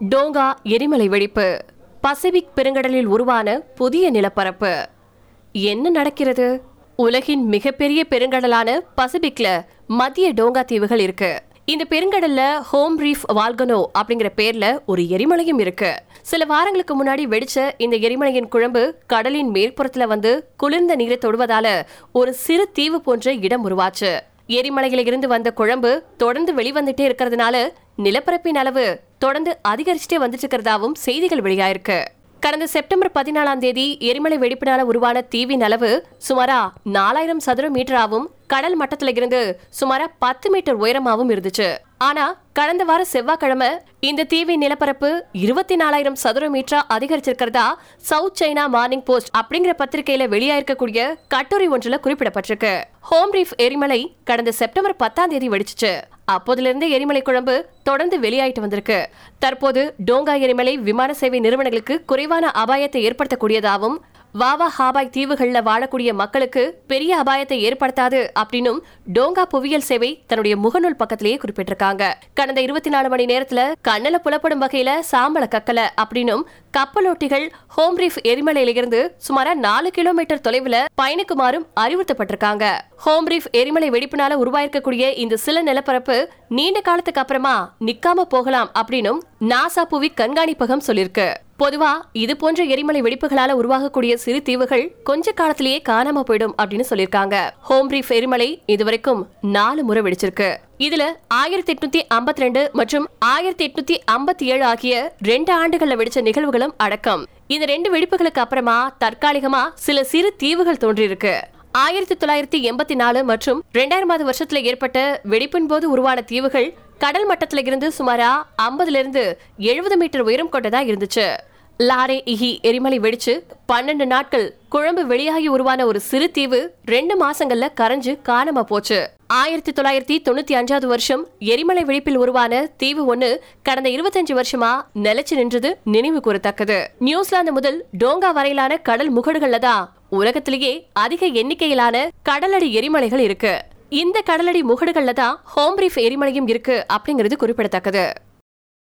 Tonga எரிமலை வெடிப்பு. Pacific பெருங்கடலில் உருவான புதிய நிலப்பரப்பு. என்ன நடக்கிறது? உலகின் மிகப்பெரிய பெருங்கடலான பசிபிக்ல மத்திய டோங்கா தீவுகள் இருக்கு. இந்த பெருங்கடல்ல ஹோம் ரீஃப் வால்கனோ அப்படிங்கிற பேர்ல ஒரு எரிமலையும் இருக்கு. சில வாரங்களுக்கு முன்னாடி வெடிச்ச இந்த எரிமலையின் குழம்பு கடலின் மேற்புறத்துல வந்து குளிர்ந்த நீரை தொடுவதால ஒரு சிறு தீவு போன்ற இடம் உருவாச்சு. எரிமலையில இருந்து வந்த குழம்பு தொடர்ந்து வெளிவந்துட்டே இருக்கிறதுனால நிலப்பரப்பின் அளவு தொடர்ந்து அதிகரிச்சுட்டே வந்துட்டு இருக்கிறதாவும் செய்திகள் வெளியாயிருக்கு. கடந்த செப்டம்பர் பதினாலாம் தேதி எரிமலை வெடிப்பினால உருவான தீவின் அளவு சுமாரா நாலாயிரம் சதுர மீட்டராவும் கடல் மட்டத்துல இருந்து சுமாரா பத்து மீட்டர் உயரமாவும் இருந்துச்சு. ஆனா கடந்த வார செவ்வாய்க்கிழமை இந்த தீவின் நிலப்பரப்பு இருபத்தி நாலாயிரம் சதுர மீட்டரா அதிகரிச்சிருக்கிறதா சவுத் சைனா மார்னிங் போஸ்ட் அப்படிங்கிற பத்திரிகையில வெளியாயிருக்கக்கூடிய கட்டுரை ஒன்றுல குறிப்பிடப்பட்டிருக்கு. ஹோம் ரீஃப் எரிமலை கடந்த செப்டம்பர் பத்தாம் தேதி வெடிச்சிச்சு. அப்போதிலிருந்து எரிமலை குழம்பு தொடர்ந்து வெளியாயிட்டு வந்திருக்கு. தற்போது டோங்கா எரிமலை விமான சேவை நிறுவனங்களுக்கு குறைவான அபாயத்தை ஏற்படுத்தக்கூடியதாகவும் வாவா ஹாபாய் தீவுகள்ல வாழக்கூடிய மக்களுக்கு பெரிய அபாயத்தை ஏற்படுத்தாது அப்படின்னும் டோங்கா புவியியல் சேவை தன்னுடைய முகநூல் பக்கத்திலேயே குறிப்பிட்டிருக்காங்க. கடந்த இருபத்தி நாலு மணி நேரத்துல கண்ணல புலப்படும் வகையில சாம்பல கக்கல அப்படின்னும் கப்பலோட்டிகள் ஹோம் ரீஃப் எரிமலையிலிருந்து சுமாரா நாலு கிலோமீட்டர் தொலைவுல பயணிக்குமாறும் அறிவுறுத்தப்பட்டிருக்காங்க. ஹோம் ரீஃப் எரிமலை வெடிப்பினால உருவாயிருக்கக்கூடிய இந்த சில நிலப்பரப்பு நீண்ட காலத்துக்கு அப்புறமா நிக்காம போகலாம் அப்படின்னும் நாசா புவி கண்காணிப்பகம் சொல்லிருக்கு பொதுவா இது போன்ற எரிமலை வெடிப்புகளால உருவாகக்கூடிய சிறு தீவுகள் கொஞ்ச காலத்திலேயே காணாம போயிடும் அப்படின்னு சொல்லியிருக்காங்க. ஹோம் ரீஃப் எரிமலை இதுவரைக்கும் நாலு முறை வெடிச்சிருக்கு. இதுல ஆயிரத்தி எட்நூத்தி ஐம்பத்தி ரெண்டு மற்றும் ஆயிரத்தி எட்நூத்தி ஐம்பத்தி ஏழு ஆகிய ரெண்டு ஆண்டுகள்ல வெடிச்ச நிகழ்வுகளும் அடக்கம். இந்த ரெண்டு வெடிப்புகளுக்கு அப்புறமா தற்காலிகமா சில சிறு தீவுகள் தோன்றியிருக்கு. ஆயிரத்தி தொள்ளாயிரத்தி எண்பத்தி நாலு மற்றும் ரெண்டாயிரமாவது வருஷத்துல ஏற்பட்ட வெடிப்பின் போது உருவான தீவுகள் கடல் மட்டத்துல இருந்து சுமாரா ஐம்பதுல இருந்து எழுபது மீட்டர் உயரம் கொண்டதா இருந்துச்சு. லாரே இஹி எரிமலை வெடிச்சு பன்னெண்டு நாட்கள் குழம்பு வெளியாகி உருவான ஒரு சிறு தீவு ரெண்டு மாசங்கள்ல கரைஞ்சு காணாம போச்சு. ஆயிரத்தி தொள்ளாயிரத்தி தொண்ணூத்தி அஞ்சாவது வருஷம் எரிமலை வெடிப்பில் உருவான தீவு ஒண்ணு கடந்த இருபத்தஞ்சு வருஷமா நிலைச்சு நின்றது நினைவு கூறத்தக்கது. நியூசிலாந்து முதல் டோங்கா வரையிலான கடல் முகடுகள்ல தான் உலகத்திலேயே அதிக எண்ணிக்கையிலான கடலடி எரிமலைகள் இருக்கு. இந்த கடலடி முகடுகள்ல தான் ஹோம்ரீஃப் எரிமலையும் இருக்கு அப்படிங்கிறது குறிப்பிடத்தக்கது.